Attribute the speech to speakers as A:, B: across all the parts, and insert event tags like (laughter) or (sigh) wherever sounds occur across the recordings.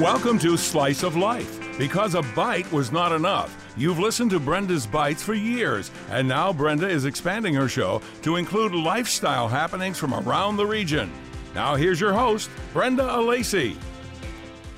A: Welcome to Slice of Life. Because a bite was not enough, you've listened to Brenda's Bites for years, and now Brenda is expanding her show to include lifestyle happenings from around the region. Now, here's your host, Brenda Alesii.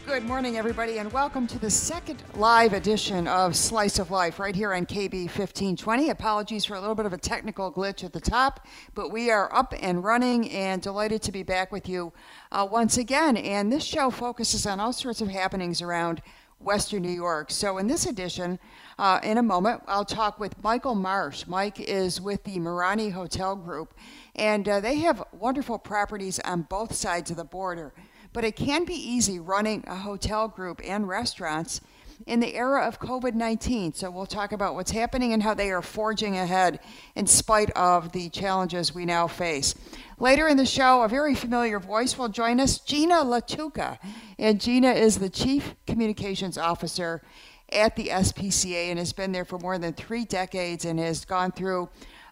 B: Good morning, everybody, and welcome to the second live edition of Slice of Life right here on KB 1520. Apologies for a little bit of a technical glitch at the top, but we are up and running and delighted to be back with you uh, once again. And this show focuses on all sorts of happenings around Western New York. So, in this edition, uh, in a moment, I'll talk with Michael Marsh. Mike is with the Merani Hotel Group, and uh, they have wonderful properties on both sides of the border but it can be easy running a hotel group and restaurants in the era of COVID 19. So we'll talk about what's happening and how they are forging ahead in spite of the challenges we now face. Later in the show, a very familiar voice will join us, Gina Lattuca. And Gina is the Chief Communications Officer at the SPCA and has been there for more than three decades and has gone through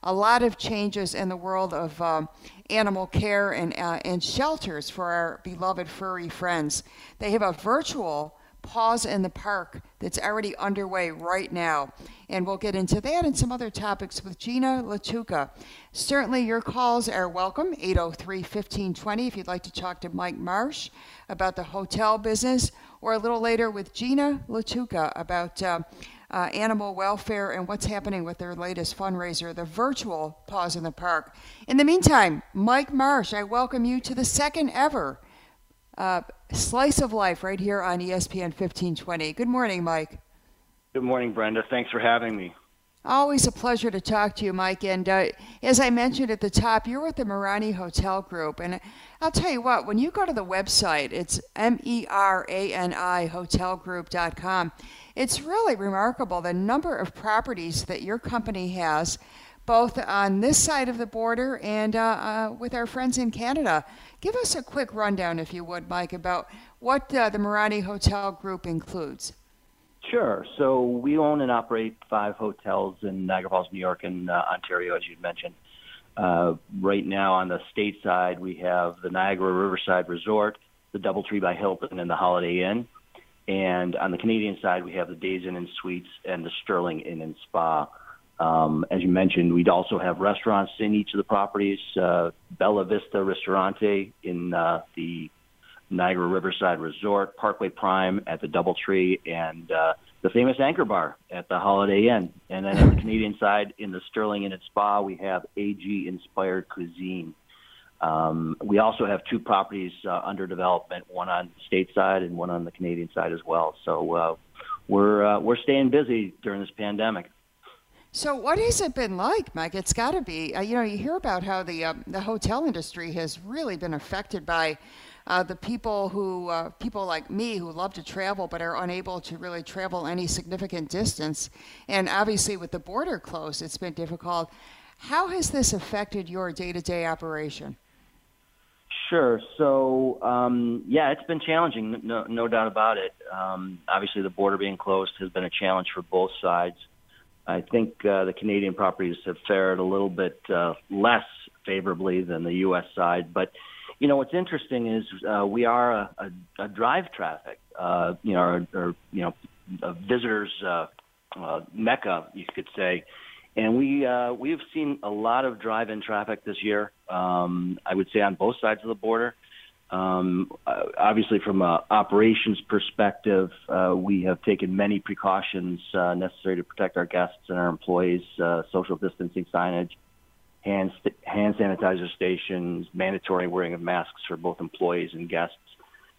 B: a lot of changes in the world of um, animal care and, uh, and shelters for our beloved furry friends. They have a virtual Paws in the Park that's already underway right now. And we'll get into that and some other topics with Gina Lattuca. Certainly, your calls are welcome 803 1520 if you'd like to talk to Mike Marsh about the hotel business, or a little later with Gina Lattuca about. Uh, uh, animal welfare and what's happening with their latest fundraiser, the virtual Paws in the Park. In the meantime, Mike Marsh, I welcome you to the second ever uh, Slice of Life right here on ESPN 1520. Good morning, Mike.
C: Good morning, Brenda. Thanks for having me.
B: Always a pleasure to talk to you, Mike. And uh, as I mentioned at the top, you're with the Merani Hotel Group. And I'll tell you what, when you go to the website, it's M E R A N I hotelgroup.com. It's really remarkable the number of properties that your company has, both on this side of the border and uh, uh, with our friends in Canada. Give us a quick rundown, if you would, Mike, about what uh, the Merani Hotel Group includes.
C: Sure. So we own and operate five hotels in Niagara Falls, New York, and uh, Ontario, as you mentioned. Uh, right now, on the state side, we have the Niagara Riverside Resort, the DoubleTree by Hilton, and the Holiday Inn. And on the Canadian side, we have the Days Inn and Suites and the Sterling Inn and Spa. Um, as you mentioned, we'd also have restaurants in each of the properties. Uh, Bella Vista Ristorante in uh, the Niagara Riverside Resort, Parkway Prime at the DoubleTree, and uh, the famous Anchor Bar at the Holiday Inn. And then on the Canadian side, in the Sterling Inn and Spa, we have AG Inspired Cuisine. Um, we also have two properties uh, under development, one on the state side and one on the Canadian side as well. So uh, we're uh, we're staying busy during this pandemic.
B: So, what has it been like, Mike? It's got to be. Uh, you know, you hear about how the um, the hotel industry has really been affected by uh, the people who uh, people like me who love to travel but are unable to really travel any significant distance, and obviously with the border closed, it's been difficult. How has this affected your day-to-day operation?
C: Sure. So, um, yeah, it's been challenging, no, no doubt about it. Um, obviously, the border being closed has been a challenge for both sides. I think uh, the Canadian properties have fared a little bit uh, less favorably than the U.S. side, but you know, what's interesting is uh, we are a, a, a drive traffic, uh, you know, or, or you know, a visitors uh, uh, mecca, you could say. And we uh, we have seen a lot of drive-in traffic this year. Um, I would say on both sides of the border. Um, uh, obviously, from an operations perspective, uh, we have taken many precautions uh, necessary to protect our guests and our employees, uh, social distancing signage, hand, hand sanitizer stations, mandatory wearing of masks for both employees and guests,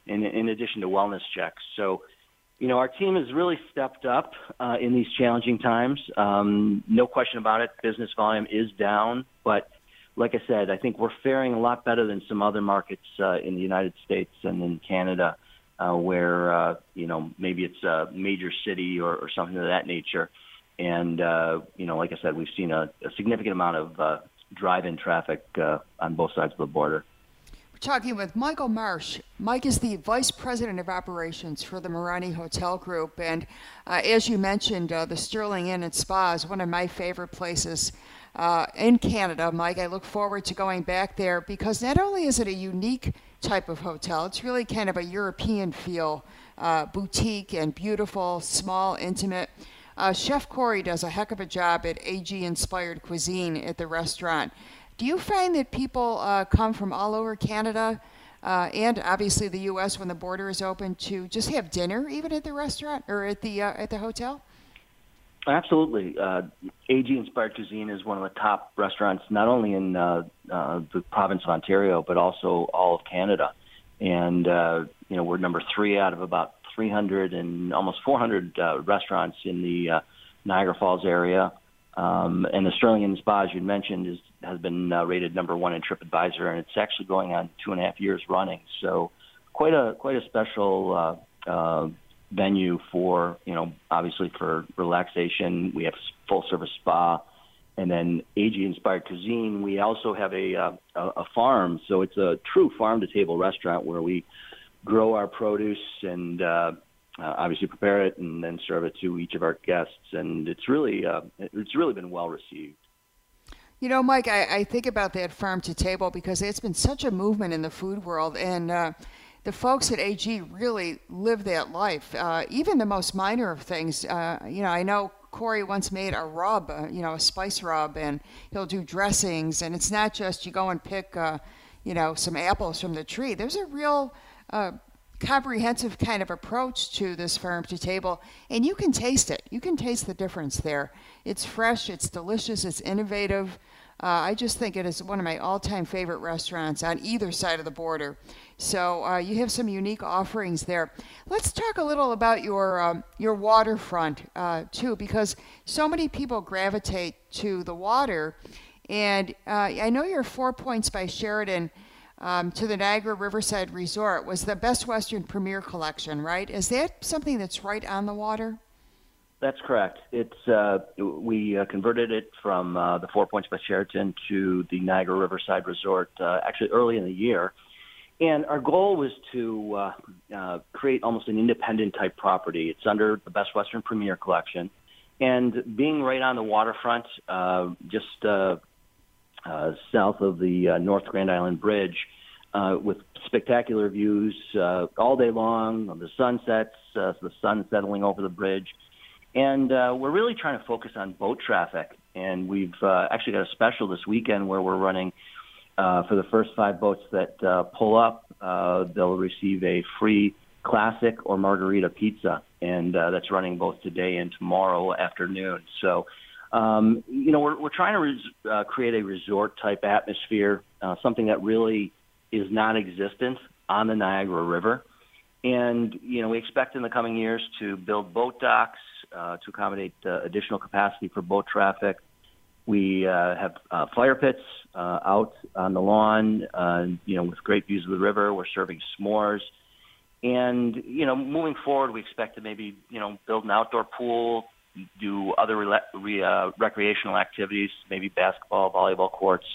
C: in, in addition to wellness checks. So, you know, our team has really stepped up uh, in these challenging times. Um, no question about it. Business volume is down, but like I said, I think we're faring a lot better than some other markets uh, in the United States and in Canada, uh, where uh, you know maybe it's a major city or, or something of that nature. And uh, you know, like I said, we've seen a, a significant amount of uh, drive-in traffic uh, on both sides of the border.
B: We're talking with Michael Marsh. Mike is the Vice President of Operations for the Merani Hotel Group. And uh, as you mentioned, uh, the Sterling Inn and Spa is one of my favorite places uh, in Canada, Mike. I look forward to going back there because not only is it a unique type of hotel. It's really kind of a European feel, uh, boutique and beautiful, small, intimate. Uh, Chef Corey does a heck of a job at AG inspired cuisine at the restaurant. Do you find that people uh, come from all over Canada uh, and obviously the U.S. when the border is open to just have dinner even at the restaurant or at the uh, at the hotel?
C: Absolutely. Uh, AG Inspired Cuisine is one of the top restaurants, not only in uh, uh, the province of Ontario, but also all of Canada. And, uh, you know, we're number three out of about 300 and almost 400 uh, restaurants in the uh, Niagara Falls area. Um, and the Spa, as you mentioned, is, has been uh, rated number one in TripAdvisor, and it's actually going on two and a half years running. So, quite a quite a special uh, uh, venue for you know obviously for relaxation. We have full service spa, and then AG inspired cuisine. We also have a, uh, a a farm, so it's a true farm to table restaurant where we grow our produce and uh, uh, obviously prepare it and then serve it to each of our guests. And it's really uh, it's really been well received.
B: You know, Mike, I, I think about that farm to table because it's been such a movement in the food world, and uh, the folks at AG really live that life. Uh, even the most minor of things. Uh, you know, I know Corey once made a rub, you know, a spice rub, and he'll do dressings. And it's not just you go and pick, you know, some apples from the tree. There's a real uh, comprehensive kind of approach to this farm to table, and you can taste it. You can taste the difference there. It's fresh, it's delicious, it's innovative. Uh, I just think it is one of my all-time favorite restaurants on either side of the border. So uh, you have some unique offerings there. Let's talk a little about your um, your waterfront uh, too, because so many people gravitate to the water, and uh, I know your Four Points by Sheraton. Um, to the Niagara Riverside Resort was the Best Western Premier Collection, right? Is that something that's right on the water?
C: That's correct. It's uh, we uh, converted it from uh, the Four Points by Sheraton to the Niagara Riverside Resort uh, actually early in the year, and our goal was to uh, uh, create almost an independent type property. It's under the Best Western Premier Collection, and being right on the waterfront, just uh, south of the uh, North Grand Island Bridge, uh, with spectacular views uh, all day long of the sunsets, uh, the sun settling over the bridge. And uh, we're really trying to focus on boat traffic. And we've uh, actually got a special this weekend where we're running uh, for the first five boats that uh, pull up. Uh, they'll receive a free classic or margarita pizza, and uh, that's running both today and tomorrow afternoon. So, um, you know, we're, we're trying to res- uh, create a resort type atmosphere, uh, something that really is non-existent on the Niagara River. And you know, we expect in the coming years to build boat docks uh, to accommodate uh, additional capacity for boat traffic. We uh, have uh, fire pits uh, out on the lawn, uh, you know, with great views of the river. We're serving s'mores, and you know, moving forward, we expect to maybe you know build an outdoor pool, do other re- re- uh, recreational activities, maybe basketball, volleyball courts,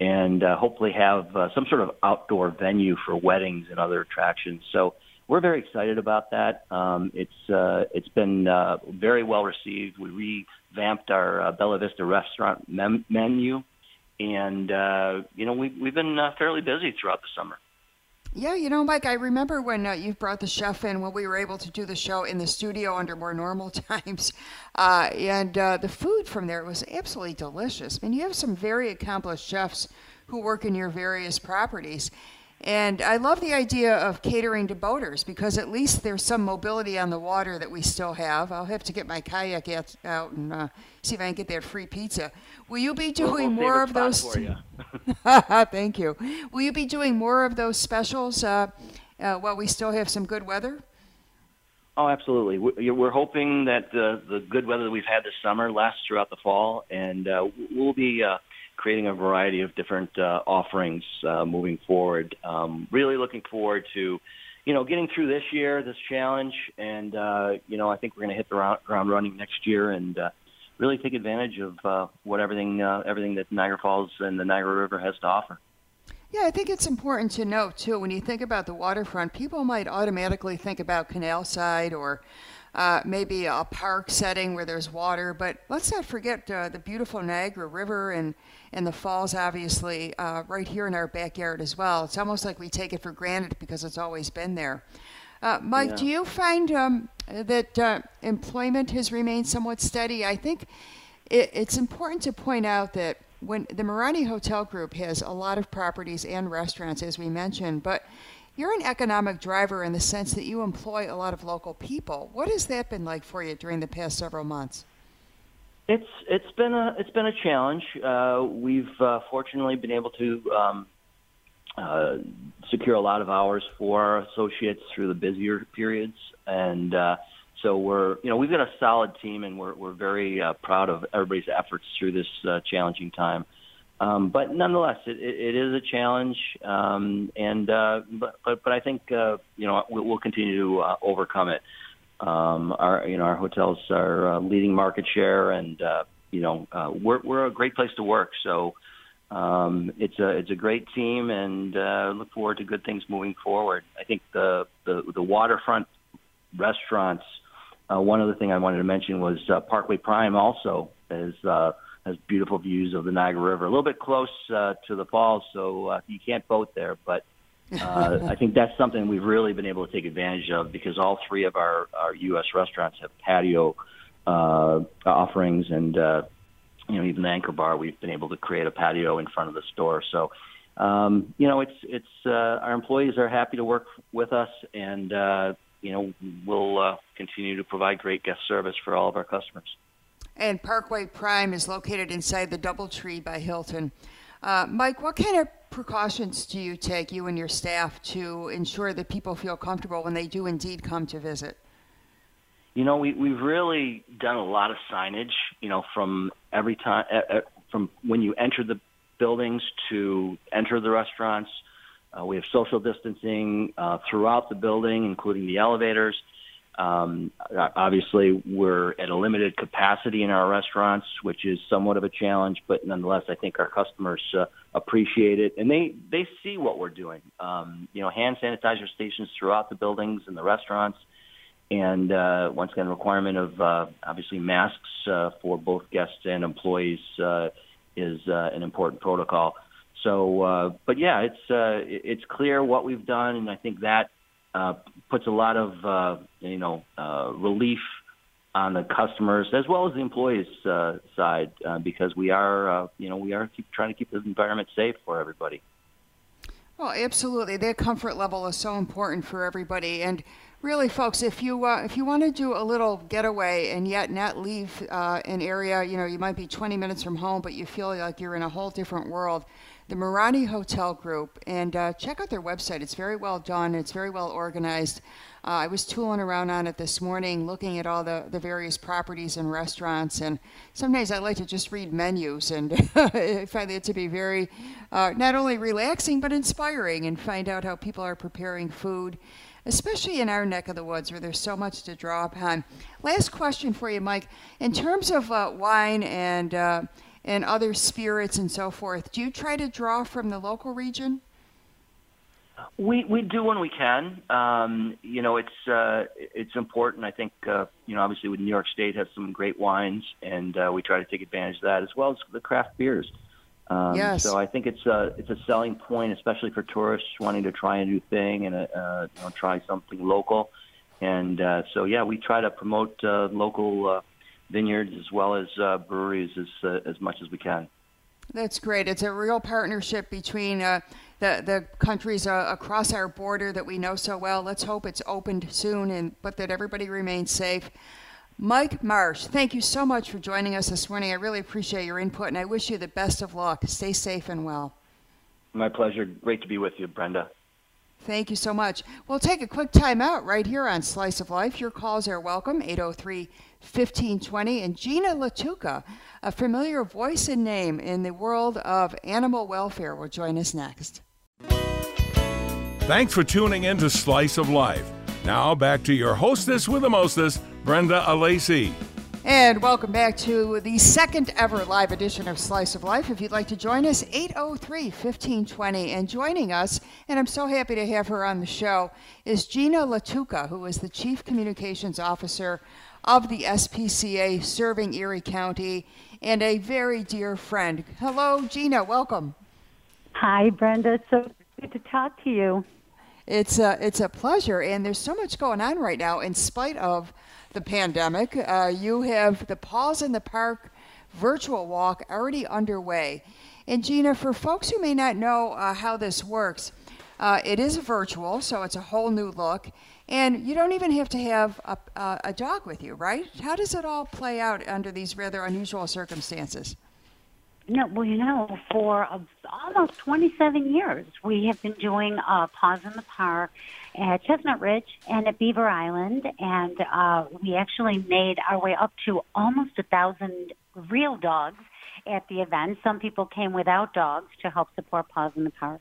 C: and uh, hopefully have uh, some sort of outdoor venue for weddings and other attractions. So we're very excited about that. Um, it's uh, it's been uh, very well received. We revamped our uh, Bella Vista restaurant mem- menu, and uh, you know we've we've been uh, fairly busy throughout the summer.
B: Yeah, you know, Mike, I remember when uh, you brought the chef in when we were able to do the show in the studio under more normal (laughs) times. Uh, and uh, the food from there was absolutely delicious. I mean, you have some very accomplished chefs who work in your various properties. And I love the idea of catering to boaters because at least there's some mobility on the water that we still have. I'll have to get my kayak out and uh, see if I can get that free pizza. Will you be doing
C: we'll
B: more of those?
C: For you. (laughs)
B: Thank you. Will you be doing more of those specials uh, uh, while we still have some good weather?
C: Oh, absolutely. We're hoping that the the good weather that we've had this summer lasts throughout the fall, and uh, we'll be uh, creating a variety of different uh, offerings uh, moving forward. Um, really looking forward to, you know, getting through this year, this challenge, and uh, you know, I think we're going to hit the ground running next year and uh, really take advantage of uh, what everything uh, everything that Niagara Falls and the Niagara River has to offer.
B: Yeah, I think it's important to note too when you think about the waterfront, people might automatically think about canal side or uh, maybe a park setting where there's water. But let's not forget uh, the beautiful Niagara River and, and the falls, obviously, uh, right here in our backyard as well. It's almost like we take it for granted because it's always been there. Uh, Mike, yeah. do you find um, that uh, employment has remained somewhat steady? I think it, it's important to point out that when the Merani Hotel Group has a lot of properties and restaurants, as we mentioned, but you're an economic driver in the sense that you employ a lot of local people. What has that been like for you during the past several months?
C: It's it's been a it's been a challenge. Uh, we've uh, fortunately been able to um, uh, secure a lot of hours for our associates through the busier periods, and uh, so we're you know we've got a solid team, and we're we're very uh, proud of everybody's efforts through this uh, challenging time. Um, but nonetheless, it, it, is a challenge, um, and uh, but, but but I think uh, you know we'll continue to uh, overcome it. Um, our you know our hotels are uh, leading market share, and uh, you know uh, we're we're a great place to work. So um, it's a it's a great team, and uh, look forward to good things moving forward. I think the the, the waterfront restaurants. Uh, one other thing I wanted to mention was uh, Parkway Prime also is. Uh, has beautiful views of the Niagara River. A little bit close uh, to the falls, so uh, you can't boat there. But uh, (laughs) I think that's something we've really been able to take advantage of because all three of our, our U.S. restaurants have patio uh, offerings, and uh, you know even the Anchor Bar, we've been able to create a patio in front of the store. So. Um, you know, it's it's uh, our employees are happy to work with us, and uh, you know we'll uh, continue to provide great guest service for all of our customers.
B: And Parkway Prime is located inside the DoubleTree by Hilton. Uh, Mike, what kind of precautions do you take, you and your staff, to ensure that people feel comfortable when they do indeed come to visit?
C: You know, we, we've really done a lot of signage, you know, from every time, from when you enter the buildings to enter the restaurants. Uh, we have social distancing uh, throughout the building, including the elevators. Um, obviously, we're at a limited capacity in our restaurants, which is somewhat of a challenge, but nonetheless, I think our customers uh, appreciate it and they they see what we're doing. Um, you know, hand sanitizer stations throughout the buildings and the restaurants, and uh, once again, requirement of uh, obviously masks uh, for both guests and employees uh, is uh, an important protocol. So, uh, but yeah, it's uh, it's clear what we've done, and I think that uh, puts a lot of uh, you know uh, relief on the customers as well as the employees uh, side uh, because we are uh, you know we are keep trying to keep the environment safe for everybody.
B: Well, absolutely, their comfort level is so important for everybody, and really, folks, if you uh, if you want to do a little getaway and yet not leave uh, an area, you know, you might be 20 minutes from home, but you feel like you're in a whole different world the Merani Hotel Group, and uh, check out their website. It's very well done. It's very well organized. Uh, I was tooling around on it this morning, looking at all the, the various properties and restaurants, and sometimes I like to just read menus, and (laughs) I find it to be very uh, not only relaxing but inspiring, and find out how people are preparing food especially in our neck of the woods where there's so much to draw upon. Last question for you, Mike. In terms of uh, wine and uh, and other spirits and so forth. Do you try to draw from the local region?
C: We we do when we can. Um, you know, it's uh, it's important. I think uh, you know, obviously, with New York State has some great wines, and uh, we try to take advantage of that as well as the craft beers. Um,
B: yes.
C: So I think it's a it's a selling point, especially for tourists wanting to try a new thing and uh, you know, try something local. And uh, so yeah, we try to promote uh, local uh, vineyards as well as uh, breweries as uh, as much as we can.
B: That's great. It's a real partnership between uh, the the countries uh, across our border that we know so well. Let's hope it's opened soon, and but that everybody remains safe. Mike Marsh, thank you so much for joining us this morning. I really appreciate your input, and I wish you the best of luck. Stay safe and well.
C: My pleasure. Great to be with you, Brenda.
B: Thank you so much. We'll take a quick time out right here on Slice of Life. Your calls are welcome, 803 1520. And Gina Lattuca, a familiar voice and name in the world of animal welfare, will join us next.
A: Thanks for tuning in to Slice of Life. Now back to your hostess with the mostest, Brenda Alesii.
B: And welcome back to the second ever live edition of Slice of Life. If you'd like to join us, 803 1520. And joining us, and I'm so happy to have her on the show, is Gina Lattuca, who is the Chief Communications Officer of the SPCA serving Erie County and a very dear friend. Hello, Gina. Welcome.
D: Hi, Brenda. It's so good to talk to you.
B: It's a, it's a pleasure. And there's so much going on right now in spite of the pandemic. Uh, you have the Paws in the Park virtual walk already underway. And Gina, for folks who may not know uh, how this works, uh, it is virtual, so it's a whole new look. And you don't even have to have a, a dog with you, right? How does it all play out under these rather unusual circumstances?
D: No, well, you know, for uh, almost 27 years, we have been doing uh, Paws in the Park at Chestnut Ridge and at Beaver Island, and uh, we actually made our way up to almost a thousand real dogs at the event. Some people came without dogs to help support Paws in the Park.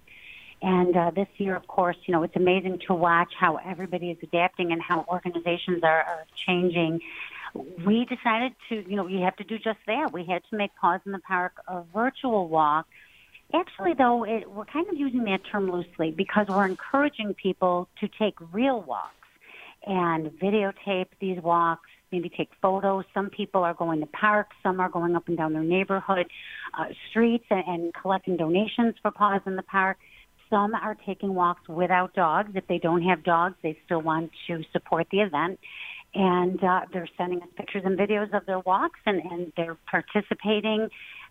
D: And uh, this year, of course, you know, it's amazing to watch how everybody is adapting and how organizations are, are changing we decided to, you know, we have to do just that. We had to make Paws in the Park a virtual walk. Actually, though, it, we're kind of using that term loosely because we're encouraging people to take real walks and videotape these walks, maybe take photos. Some people are going to parks, some are going up and down their neighborhood uh, streets and, and collecting donations for Paws in the Park. Some are taking walks without dogs. If they don't have dogs, they still want to support the event and uh, they're sending us pictures and videos of their walks, and, and they're participating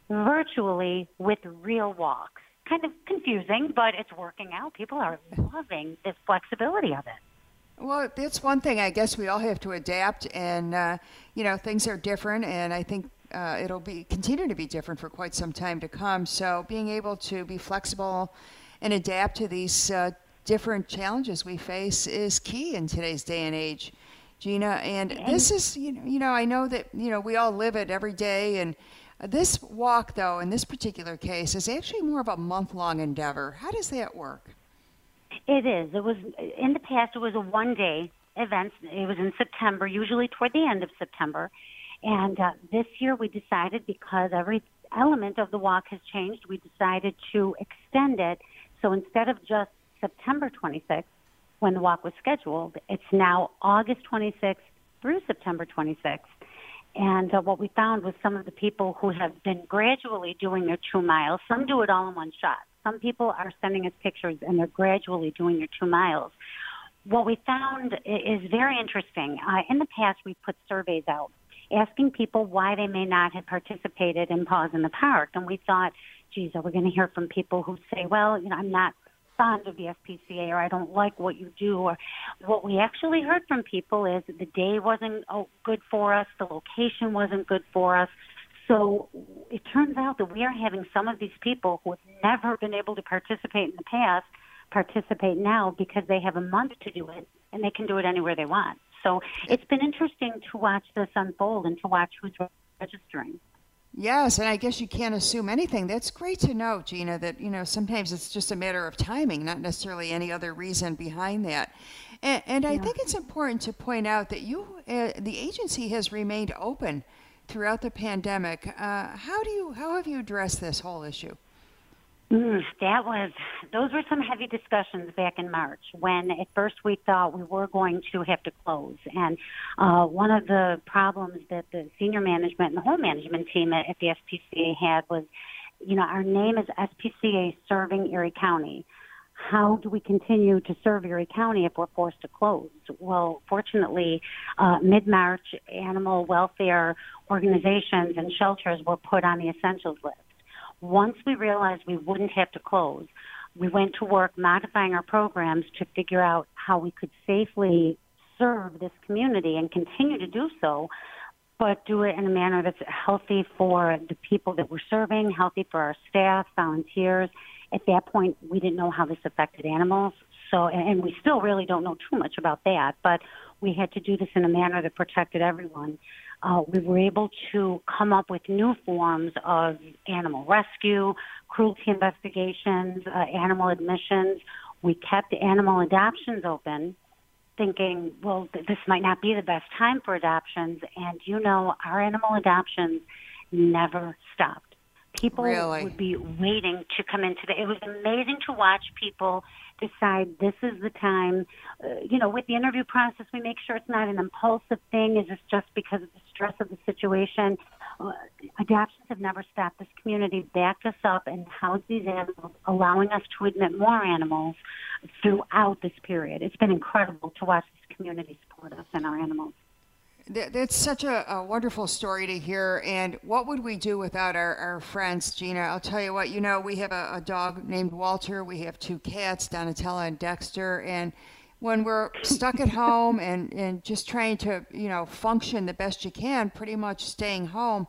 D: virtually with real walks. Kind of confusing, but it's working out. People are loving the flexibility of it.
B: Well, that's one thing. I guess we all have to adapt, and uh, you know things are different, and I think uh, it'll be continue to be different for quite some time to come. So being able to be flexible and adapt to these uh, different challenges we face is key in today's day and age. Gina. And this is, you know, you know, I know that, you know, we all live it every day. And this walk, though, in this particular case, is actually more of a month long endeavor. How does that work?
D: It is. It was, in the past, it was a one day event. It was in September, usually toward the end of September. And uh, this year we decided because every element of the walk has changed, we decided to extend it. So instead of just September 26th, when the walk was scheduled. It's now August 26th through September 26th. And uh, what we found was some of the people who have been gradually doing their two miles, some do it all in one shot. Some people are sending us pictures and they're gradually doing their two miles. What we found is very interesting. Uh, in the past, we put surveys out asking people why they may not have participated in Paws in the Park. And we thought, geez, are we going to hear from people who say, well, you know, I'm not fond of the SPCA or I don't like what you do or what we actually heard from people is the day wasn't oh, good for us, the location wasn't good for us. So it turns out that we are having some of these people who have never been able to participate in the past participate now because they have a month to do it and they can do it anywhere they want. So it's been interesting to watch this unfold and to watch who's registering.
B: Yes, and I guess you can't assume anything. That's great to know, Gina, that, you know, sometimes it's just a matter of timing, not necessarily any other reason behind that. And, and I think it's important to point out that you, uh, the agency has remained open throughout the pandemic. Uh, how do you, how have you addressed this whole issue?
D: Mm, that was those were some heavy discussions back in March when at first we thought we were going to have to close. And uh, one of the problems that the senior management and the whole management team at, at the SPCA had was, you know, our name is SPCA Serving Erie County. How do we continue to serve Erie County if we're forced to close? Well, fortunately, uh, mid March, animal welfare organizations and shelters were put on the essentials list once we realized we wouldn't have to close, we went to work modifying our programs to figure out how we could safely serve this community and continue to do so, but do it in a manner that's healthy for the people that we're serving, healthy for our staff, volunteers. At that point, we didn't know how this affected animals. So, and we still really don't know too much about that, but we had to do this in a manner that protected everyone uh, we were able to come up with new forms of animal rescue, cruelty investigations, uh, animal admissions. We kept animal adoptions open. thinking, well, th- this might not be the best time for adoptions. And you know, our animal adoptions never stopped. People
B: really?
D: would be waiting to come into the. It was amazing to watch people decide this is the time. Uh, you know, with the interview process, we make sure it's not an impulsive thing. Is this just because of the stress of the situation? Uh, adoptions have never stopped. This community backed us up and housed these animals, allowing us to admit more animals throughout this period. It's been incredible to watch this community support us and our animals.
B: That's such a, a, wonderful story to hear. And what would we do without our, our friends, Gina? I'll tell you what, you know, we have a, a dog named Walter, we have two cats, Donatella and Dexter. And when we're stuck at home (laughs) and, and just trying to, you know, function the best you can, pretty much staying home,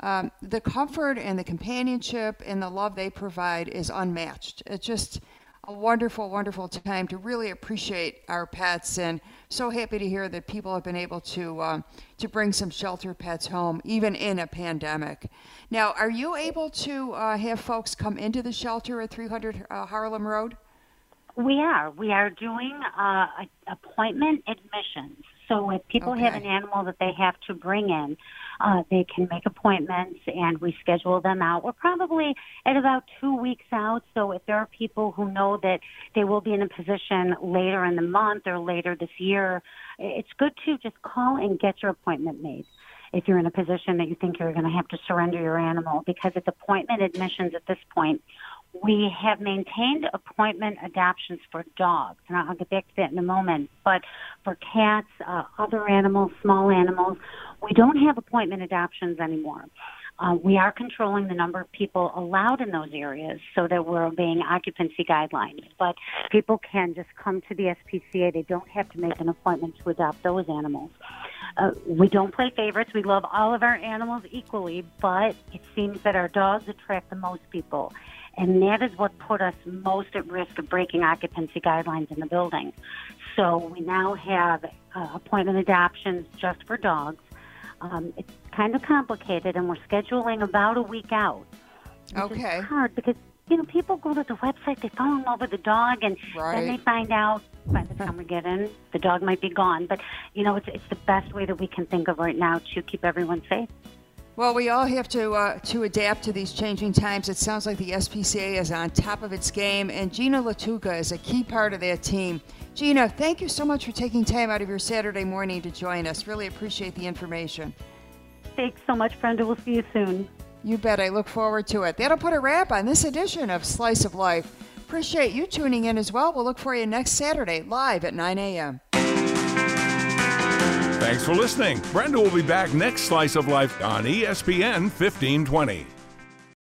B: um, the comfort and the companionship and the love they provide is unmatched. It's just a wonderful, wonderful time to really appreciate our pets, and so happy to hear that people have been able to uh, to bring some shelter pets home, even in a pandemic. Now, are you able to uh, have folks come into the shelter at 300 uh, Harlem Road?
D: We are. We are doing uh, appointment admissions. So if people
B: okay.
D: have an animal that they have to bring in, uh, they can make appointments and we schedule them out. We're probably at about two weeks out. So if there are people who know that they will be in a position later in the month or later this year, it's good to just call and get your appointment made if you're in a position that you think you're going to have to surrender your animal because it's appointment admissions at this point we have maintained appointment adoptions for dogs, and I'll get back to that in a moment. But for cats, uh, other animals, small animals, we don't have appointment adoptions anymore. Uh, we are controlling the number of people allowed in those areas so that we're obeying occupancy guidelines. But people can just come to the SPCA. They don't have to make an appointment to adopt those animals. Uh, we don't play favorites. We love all of our animals equally, but it seems that our dogs attract the most people. And that is what put us most at risk of breaking occupancy guidelines in the building. So we now have uh, appointment adoptions just for dogs. Um, it's kind of complicated, and we're scheduling about a week out.
B: Okay.
D: It's hard because you know people go to the website, they fall in love with the dog, and
B: right.
D: then they find out by the time we get in, the dog might be gone. But you know, it's it's the best way that we can think of right now to keep everyone safe.
B: Well, we all have to uh, to adapt to these changing times. It sounds like the SPCA is on top of its game, and Gina Lattuca is a key part of that team. Gina, thank you so much for taking time out of your Saturday morning to join us. Really appreciate the information.
D: Thanks so much, Brenda. We'll see you soon.
B: You bet. I look forward to it. That'll put a wrap on this edition of Slice of Life. Appreciate you tuning in as well. We'll look for you next Saturday, live at 9 a.m.
A: Thanks for listening. Brenda will be back next Slice of Life on ESPN 1520.